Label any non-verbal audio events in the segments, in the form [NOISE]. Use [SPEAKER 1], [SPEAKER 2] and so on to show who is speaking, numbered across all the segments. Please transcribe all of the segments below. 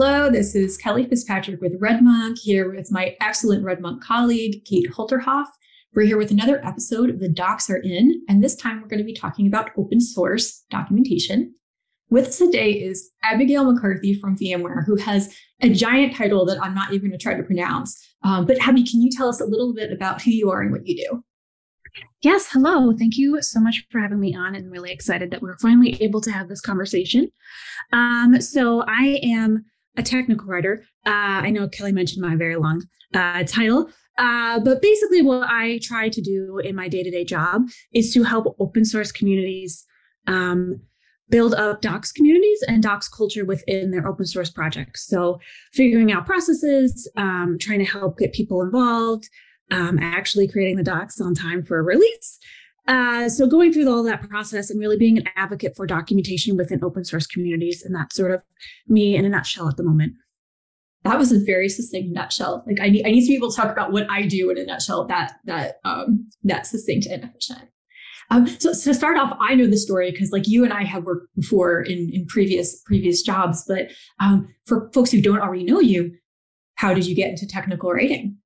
[SPEAKER 1] Hello, this is Kelly Fitzpatrick with RedMonk here with my excellent RedMonk colleague, Kate Holterhoff. We're here with another episode of The Docs Are In, and this time we're going to be talking about open source documentation. With us today is Abigail McCarthy from VMware, who has a giant title that I'm not even going to try to pronounce. Um, but Abbie, can you tell us a little bit about who you are and what you do?
[SPEAKER 2] Yes, hello. Thank you so much for having me on and really excited that we're finally able to have this conversation. Um, so I am a technical writer. Uh, I know Kelly mentioned my very long uh, title, uh, but basically, what I try to do in my day to day job is to help open source communities um, build up docs communities and docs culture within their open source projects. So, figuring out processes, um, trying to help get people involved, um, actually creating the docs on time for release. Uh, so going through all that process and really being an advocate for documentation within open source communities, and that's sort of me in a nutshell at the moment.
[SPEAKER 1] That was a very succinct nutshell. Like I need, I need to be able to talk about what I do in a nutshell. That that um, that succinct and efficient. Um, so, so, to start off, I know the story because like you and I have worked before in in previous previous jobs. But um, for folks who don't already know you, how did you get into technical writing?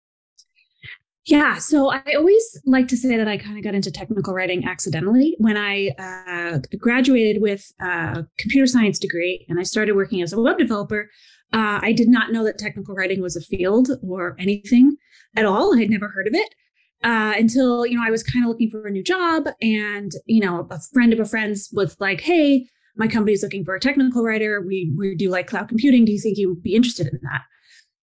[SPEAKER 2] Yeah, so I always like to say that I kind of got into technical writing accidentally when I uh, graduated with a computer science degree and I started working as a web developer. Uh, I did not know that technical writing was a field or anything at all. I had never heard of it uh, until you know I was kind of looking for a new job, and you know a friend of a friend's was like, "Hey, my company's looking for a technical writer. We we do like cloud computing. Do you think you would be interested in that?"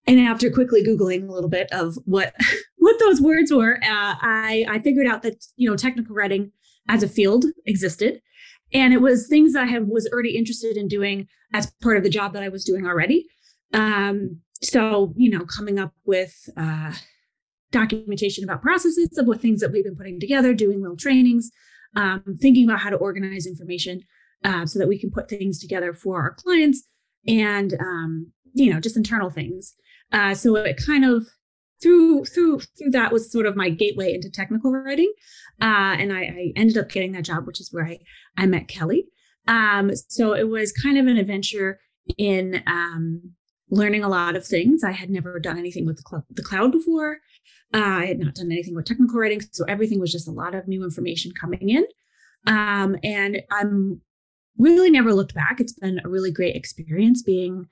[SPEAKER 2] And after quickly googling a little bit of what [LAUGHS] what those words were, uh, I I figured out that you know technical writing as a field existed, and it was things that I had, was already interested in doing as part of the job that I was doing already. Um, so you know, coming up with uh, documentation about processes of what things that we've been putting together, doing little trainings, um, thinking about how to organize information uh, so that we can put things together for our clients, and um, you know, just internal things. Uh, so it kind of through through through that was sort of my gateway into technical writing, uh, and I, I, ended up getting that job, which is where I I met Kelly. Um, so it was kind of an adventure in um, learning a lot of things. I had never done anything with the, cl- the cloud before. Uh, I had not done anything with technical writing, so everything was just a lot of new information coming in. Um, and I'm really never looked back. It's been a really great experience being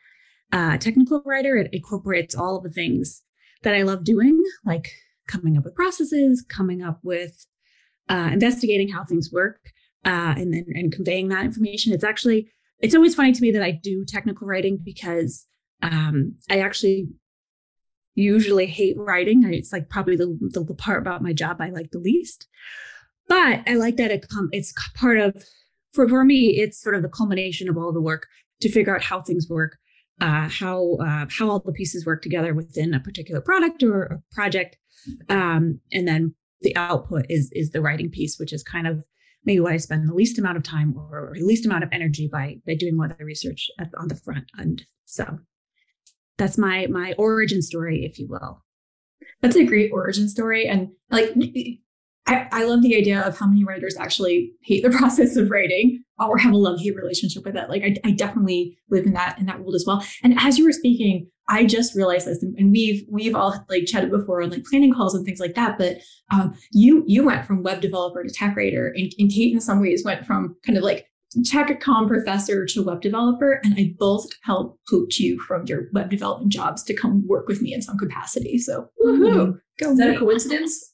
[SPEAKER 2] uh, technical writer. It incorporates all of the things that I love doing, like coming up with processes, coming up with uh, investigating how things work, uh, and then and conveying that information. It's actually it's always funny to me that I do technical writing because um, I actually usually hate writing. It's like probably the, the, part about my job I like the least. But I like that it it's part of for for me it's sort of the culmination of all the work to figure out how things work uh, how uh, how all the pieces work together within a particular product or a project, um, and then the output is is the writing piece, which is kind of maybe what I spend the least amount of time or least amount of energy by by doing more of the research at, on the front end. So that's my my origin story, if you will.
[SPEAKER 1] That's a great origin story, and like I, I love the idea of how many writers actually hate the [LAUGHS] process of writing or have a love hate relationship with it. Like I, I, definitely live in that in that world as well. And as you were speaking, I just realized this, and we've we've all like chatted before on like planning calls and things like that. But um, you you went from web developer to tech writer, and, and Kate in some ways went from kind of like tech com professor to web developer, and I both helped poach you from your web development jobs to come work with me in some capacity. So
[SPEAKER 3] woohoo! Go Is that a coincidence?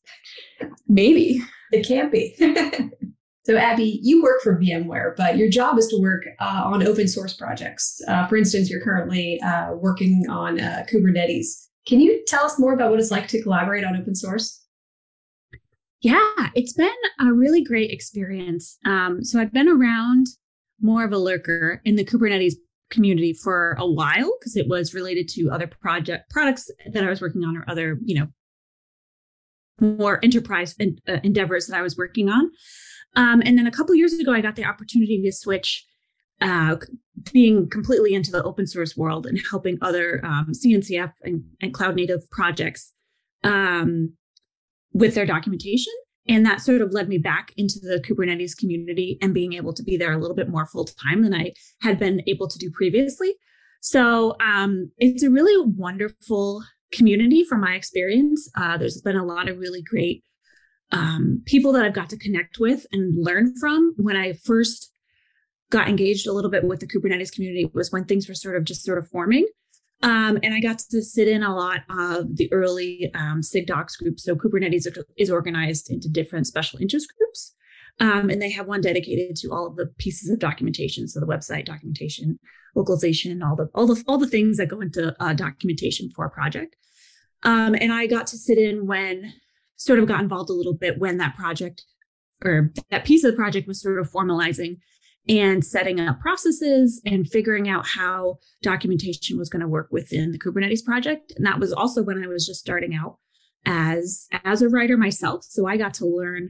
[SPEAKER 1] Maybe.
[SPEAKER 3] It can't be. [LAUGHS] so, Abbie, you work for VMware, but your job is to work uh, on open source projects. Uh, for instance, you're currently uh, working on uh, Kubernetes. Can you tell us more about what it's like to collaborate on open source?
[SPEAKER 2] Yeah, it's been a really great experience. Um, so, I've been around more of a lurker in the Kubernetes community for a while because it was related to other project products that I was working on or other, you know, more enterprise en- uh, endeavors that I was working on. Um, and then a couple years ago, I got the opportunity to switch, uh, being completely into the open source world and helping other um, CNCF and, and, cloud native projects um, with their documentation. And that sort of led me back into the Kubernetes community and being able to be there a little bit more full time than I had been able to do previously. So um, it's a really wonderful community from my experience. Uh, there's been a lot of really great um, people that I've got to connect with and learn from. When I first got engaged a little bit with the Kubernetes community was when things were sort of just sort of forming. Um, and I got to sit in a lot of the early um, SIGDocs groups. So Kubernetes is organized into different special interest groups. Um, and they have one dedicated to all of the pieces of documentation. So the website documentation, localization, all the all the all the things that go into uh, documentation for a project. Um, and I got to sit in when sort of got involved a little bit when that project or that piece of the project was sort of formalizing and setting up processes and figuring out how documentation was going to work within the Kubernetes project. And that was also when I was just starting out as as a writer myself. So I got to learn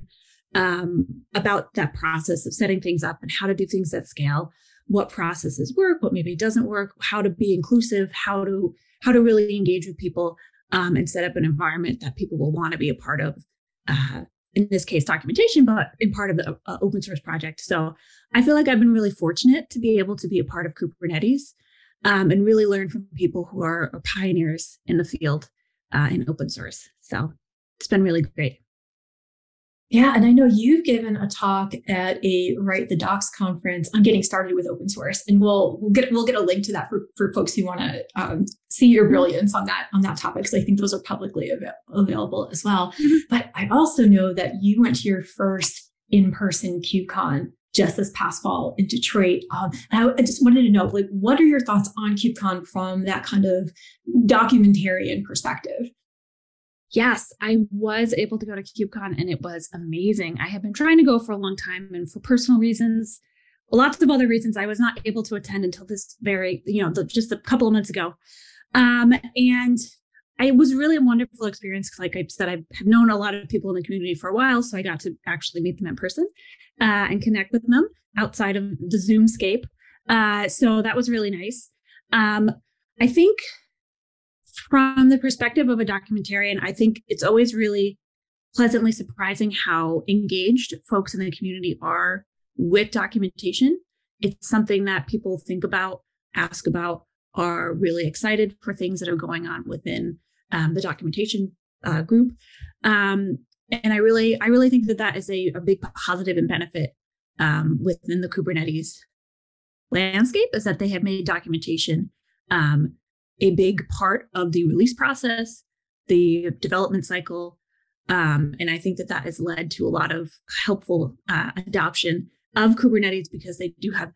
[SPEAKER 2] um, about that process of setting things up and how to do things at scale, what processes work, what maybe doesn't work, how to be inclusive, how to how to really engage with people um, and set up an environment that people will want to be a part of. Uh, in this case, documentation, but in part of the uh, open source project. So I feel like I've been really fortunate to be able to be a part of Kubernetes um, and really learn from people who are, are pioneers in the field uh, in open source. So it's been really great.
[SPEAKER 1] Yeah, and I know you've given a talk at a Write the Docs conference on getting started with open source, and we'll we'll get we'll get a link to that for, for folks who want to um, see your brilliance on that on that topic because I think those are publicly av- available as well. Mm-hmm. But I also know that you went to your first in person KubeCon just this past fall in Detroit. Um, I, I, just wanted to know, like, what are your thoughts on KubeCon from that kind of documentarian perspective?
[SPEAKER 2] Yes, I was able to go to KubeCon and it was amazing. I have been trying to go for a long time and for personal reasons, lots of other reasons, I was not able to attend until this very, you know, the, just a couple of months ago. Um, and it was really a wonderful experience. Like I said, I have known a lot of people in the community for a while, so I got to actually meet them in person uh, and connect with them outside of the Zoomscape. Uh, so that was really nice. Um, I think from the perspective of a documentarian, I think it's always really pleasantly surprising how engaged folks in the community are with documentation. It's something that people think about, ask about, are really excited for things that are going on within um, the documentation uh, group. Um, and I really, I really think that that is a, a big positive and benefit um, within the Kubernetes landscape is that they have made documentation um, a big part of the release process, the development cycle. Um, and I think that that has led to a lot of helpful uh, adoption of Kubernetes because they do have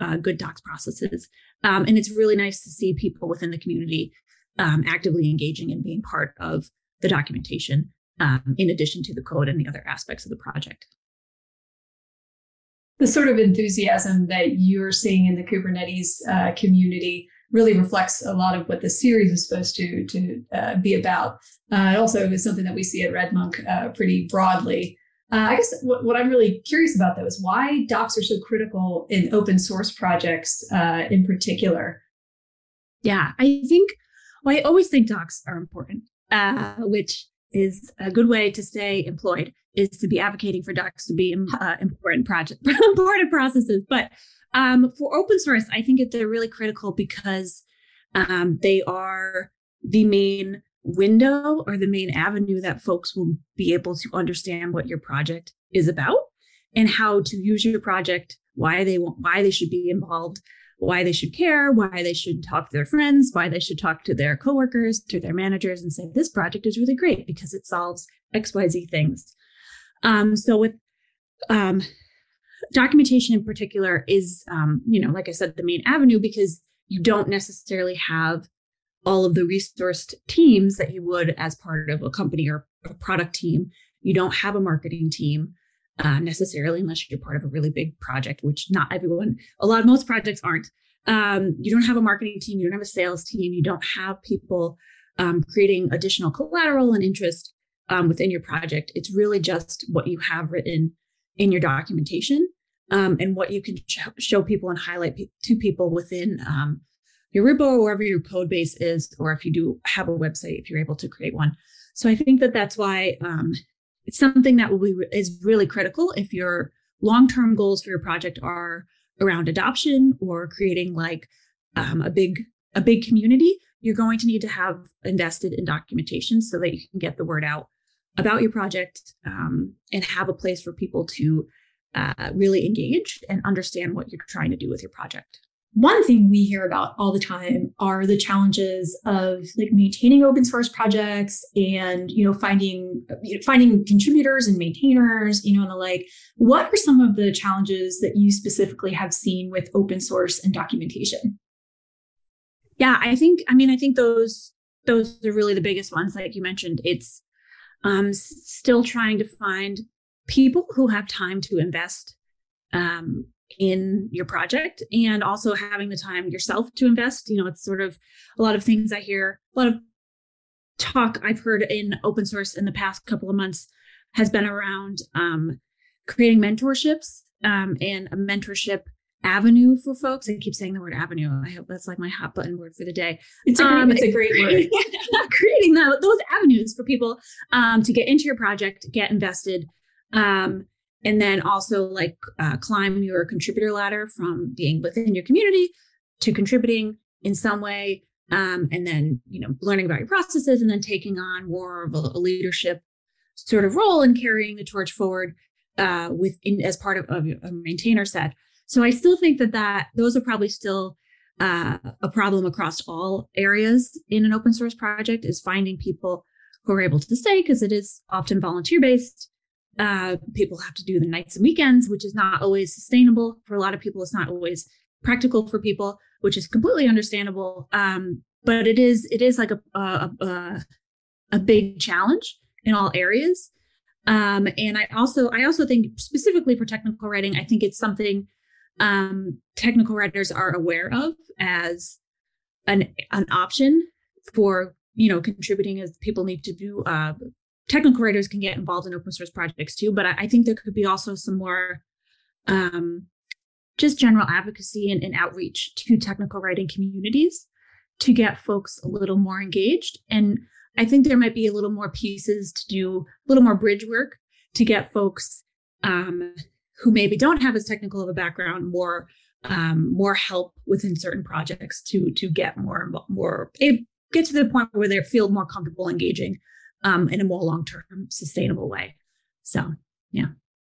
[SPEAKER 2] uh, good docs processes. Um, and it's really nice to see people within the community um, actively engaging and being part of the documentation um, in addition to the code and the other aspects of the project.
[SPEAKER 3] The sort of enthusiasm that you're seeing in the Kubernetes uh, community really reflects a lot of what the series is supposed to to uh, be about. Uh, it also is something that we see at Red Monk uh, pretty broadly. Uh, I guess what, what, I'm really curious about though is why docs are so critical in open source projects uh, in particular.
[SPEAKER 2] Yeah, I think well, I always think docs are important, uh, which is a good way to stay employed is to be advocating for docs to be important project [LAUGHS] important processes. But um, for open source, I think that they're really critical because um, they are the main window or the main avenue that folks will be able to understand what your project is about and how to use your project, why they want, why they should be involved, why they should care, why they should talk to their friends, why they should talk to their coworkers, to their managers, and say this project is really great because it solves X, Y, Z things. Um, so with um, documentation in particular is um, you know like i said the main avenue because you don't necessarily have all of the resourced teams that you would as part of a company or a product team. You don't have a marketing team uh, necessarily unless you're part of a really big project which not everyone a lot most projects aren't. Um, you don't have a marketing team you don't have a sales team you don't have people um, creating additional collateral and interest um, within your project. It's really just what you have written in your documentation um, and what you can sh- show people and highlight to people within um, your repo or wherever your code base is, or if you do have a website, if you're able to create one. So I think that that's why um, it's something that will be re- is really critical if your long-term goals for your project are around adoption or creating like um, a big a big community, you're going to need to have invested in documentation so that you can get the word out about your project um, and have a place for people to uh, really engage and understand what you're trying to do with your project.
[SPEAKER 1] One thing we hear about all the time are the challenges of like maintaining open source projects and you know finding finding contributors and maintainers you know and the like. What are some of the challenges that you specifically have seen with open source and documentation?
[SPEAKER 2] Yeah i think i mean i think those those are really the biggest ones like you mentioned. It's um still trying to find people who have time to invest um in your project and also having the time yourself to invest. You know, it's sort of a lot of things I hear, a lot of talk I've heard in open source in the past couple of months has been around um, creating mentorships um, and a mentorship avenue for folks. I keep saying the word avenue. I hope that's like my hot button word for the day.
[SPEAKER 1] It's a great, um, it's a great word. [LAUGHS]
[SPEAKER 2] creating the, those avenues for people um, to get into your project, get invested, um, and then also like uh, climb your contributor ladder from being within your community to contributing in some way um, and then you know learning about your processes and then taking on more of a, a leadership sort of role and carrying the torch forward uh, within as part of, of a maintainer set so i still think that that those are probably still uh, a problem across all areas in an open source project is finding people who are able to stay because it is often volunteer based uh, people have to do the nights and weekends, which is not always sustainable for a lot of people. It's not always practical for people, which is completely understandable. Um, but it is it is like a a, a, a big challenge in all areas. Um, and I also I also think specifically for technical writing, I think it's something um, technical writers are aware of as an an option for you know contributing as people need to do uh, technical writers can get involved in open source projects too, but I, I think there could be also some more um, just general advocacy and, and, outreach to technical writing communities to get folks a little more engaged. And I think there might be a little more pieces to do, a little more bridge work to get folks um, who maybe don't have as technical of a background more um, more help within certain projects to to get more more get to the point where they feel more comfortable engaging um, in a more long term sustainable way. So, yeah.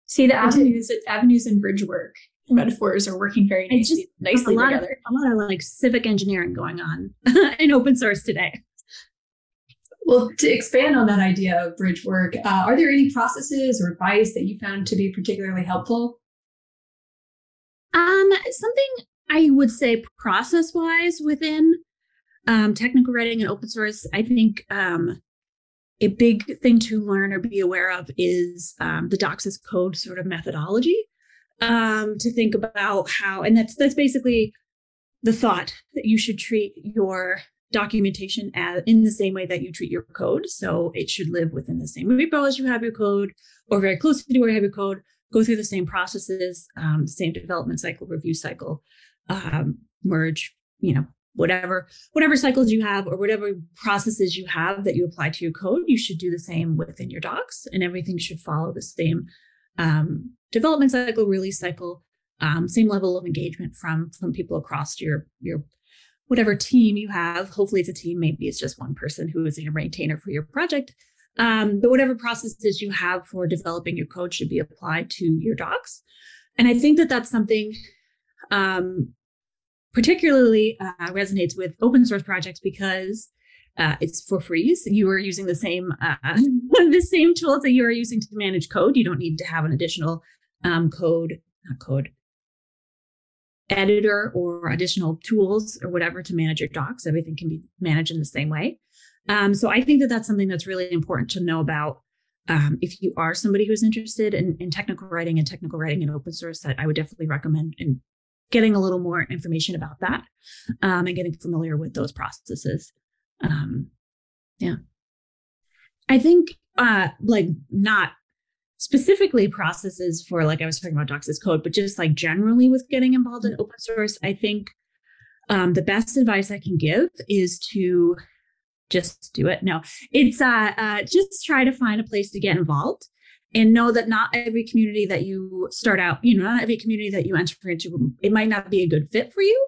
[SPEAKER 1] See the avenues, avenues and bridge work metaphors are working very nicely, just, nicely
[SPEAKER 2] a lot
[SPEAKER 1] together.
[SPEAKER 2] Of, a lot of like civic engineering going on [LAUGHS] in open source today.
[SPEAKER 3] Well, to expand on that idea of bridge work, uh, are there any processes or advice that you found to be particularly helpful?
[SPEAKER 2] Um, something I would say process wise within um, technical writing and open source, I think um, a big thing to learn or be aware of is um, the docs as code sort of methodology um, to think about how and that's that's basically the thought that you should treat your documentation as in the same way that you treat your code. So it should live within the same repo as you have your code or very close to where you have your code. Go through the same processes um, same development cycle review cycle um, merge you know whatever whatever cycles you have or whatever processes you have that you apply to your code you should do the same within your docs and everything should follow the same um, development cycle release cycle um, same level of engagement from from people across your your whatever team you have hopefully it's a team maybe it's just one person who is your maintainer for your project um, but whatever processes you have for developing your code should be applied to your docs and i think that that's something um, particularly uh, resonates with open source projects because uh, it's for free. So you are using the same uh, [LAUGHS] the same tools that you are using to manage code. You don't need to have an additional um, code not code editor or additional tools or whatever to manage your docs. Everything can be managed in the same way. Um, so I think that that's something that's really important to know about. Um, if you are somebody who's interested in, in technical writing and technical writing in open source, that I would definitely recommend and getting a little more information about that um, and getting familiar with those processes. Um, yeah. I think uh, like not specifically processes for like I was talking about docs as code, but just like generally with getting involved in open source, I think um, the best advice I can give is to just do it. No, it's uh, uh, just try to find a place to get involved and know that not every community that you start out, you know, not every community that you enter into, it might not be a good fit for you.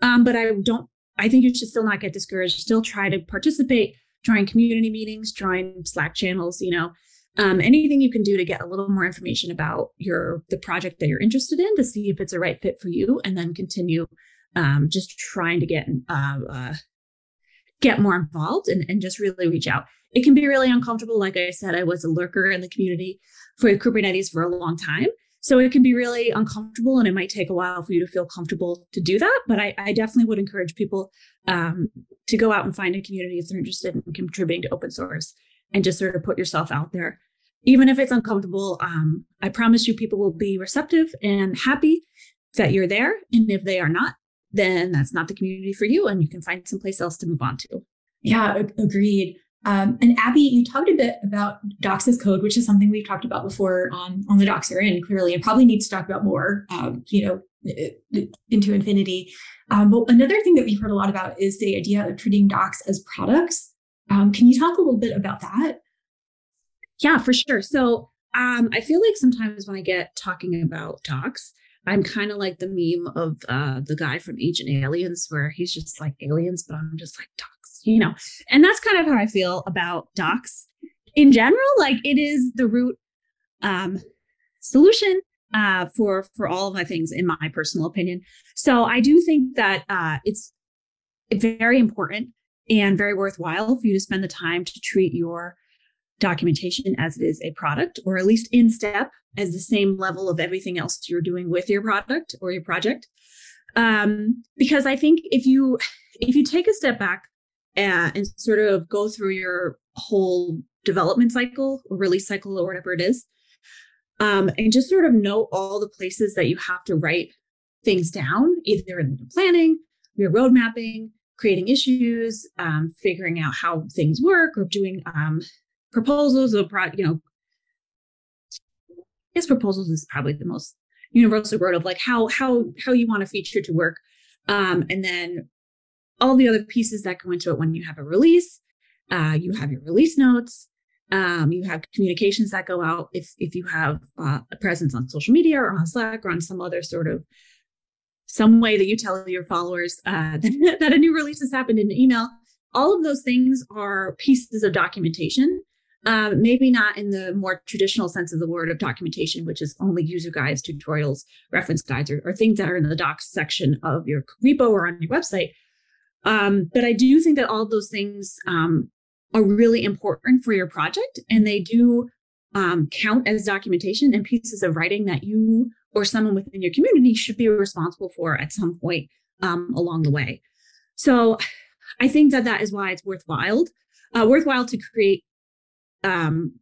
[SPEAKER 2] Um, but I don't I think you should still not get discouraged. Still try to participate, join community meetings, join Slack channels, you know, um, anything you can do to get a little more information about your the project that you're interested in to see if it's a right fit for you, and then continue um, just trying to get uh, uh, get more involved and, and just really reach out. It can be really uncomfortable. Like I said, I was a lurker in the community for Kubernetes for a long time. So it can be really uncomfortable and it might take a while for you to feel comfortable to do that. But I, I definitely would encourage people um, to go out and find a community if they're interested in contributing to open source and just sort of put yourself out there. Even if it's uncomfortable, um, I promise you people will be receptive and happy that you're there. And if they are not, then that's not the community for you and you can find someplace else to move on to.
[SPEAKER 1] Yeah, agreed. Um, and Abbie, you talked a bit about Docs as code, which is something we've talked about before on, on the Docs are in clearly, and probably need to talk about more, um, you know, into infinity. Um, but another thing that we've heard a lot about is the idea of treating Docs as products. Um, can you talk a little bit about that?
[SPEAKER 2] Yeah, for sure. So um, I feel like sometimes when I get talking about Docs, I'm kind of like the meme of uh, the guy from Ancient Aliens, where he's just like aliens, but I'm just like docs, you know. And that's kind of how I feel about docs in general. Like it is the root um, solution uh, for for all of my things, in my personal opinion. So I do think that uh, it's very important and very worthwhile for you to spend the time to treat your documentation as it is a product, or at least in step as the same level of everything else you're doing with your product or your project. Um, because I think if you if you take a step back and, uh, and sort of go through your whole development cycle or release cycle or whatever it is, um, and just sort of know all the places that you have to write things down, either in planning, your road mapping, creating issues, um, figuring out how things work, or doing um, proposals or pro- you know his proposals is probably the most universal word of like how how how you want a feature to work. Um, and then all the other pieces that go into it when you have a release uh, you have your release notes um, you have communications that go out. If if you have uh, a presence on social media or on slack or on some other sort of some way that you tell your followers uh, [LAUGHS] that a new release has happened in an email all of those things are pieces of documentation um, maybe not in the more traditional sense of the word of documentation, which is only user guides, tutorials, reference guides, or, or things that are in the docs section of your repo or on your website. Um, but I do think that all those things um, are really important for your project, and they do um, count as documentation and pieces of writing that you or someone within your community should be responsible for at some point um, along the way. So I think that that is why it's worthwhile, uh, worthwhile to create um,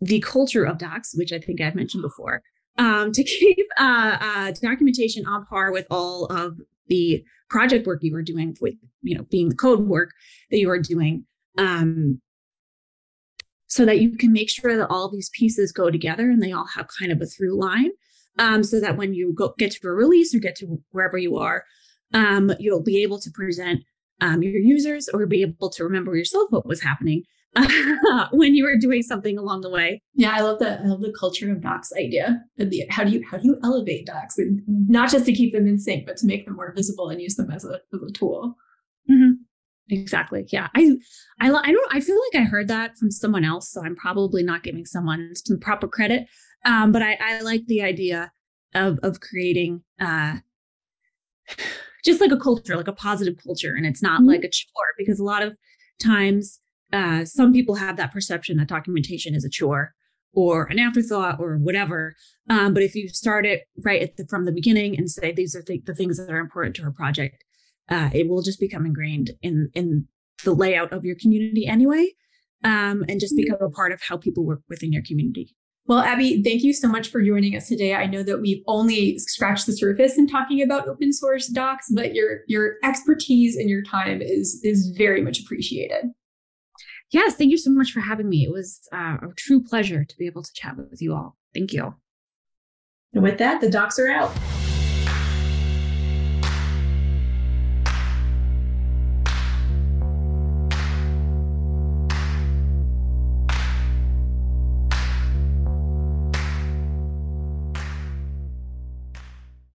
[SPEAKER 2] the culture of docs, which I think I've mentioned before, um, to [LAUGHS] keep uh, uh, documentation on par with all of the project work you are doing with, you know, being the code work that you are doing, um, so that you can make sure that all these pieces go together and they all have kind of a through line, um, so that when you go get to a release or get to wherever you are, um, you'll be able to present um, your users or be able to remember yourself what was happening [LAUGHS] when you were doing something along the way.
[SPEAKER 1] Yeah, I love that. I love the culture of docs idea. How do you how do you elevate docs, and not just to keep them in sync, but to make them more visible and use them as a as a tool.
[SPEAKER 2] Mm-hmm. Exactly. Yeah. I, I, I don't, I feel like I heard that from someone else. So I'm probably not giving someone some proper credit. Um, but I, I like the idea of, of creating, uh, [SIGHS] just like a culture, like a positive culture. And it's not mm-hmm. like a chore because a lot of times uh, some people have that perception that documentation is a chore or an afterthought or whatever. Um, but if you start it right the, from the beginning and say these are th- the things that are important to our project, uh, it will just become ingrained in in the layout of your community anyway, um, and just become a part of how people work within your community.
[SPEAKER 1] Well, Abbie, thank you so much for joining us today. I know that we've only scratched the surface in talking about open source docs, but your your expertise and your time is is very much appreciated.
[SPEAKER 2] Yes, thank you so much for having me. It was uh, a true pleasure to be able to chat with you all. Thank you.
[SPEAKER 3] And with that, the docs are out.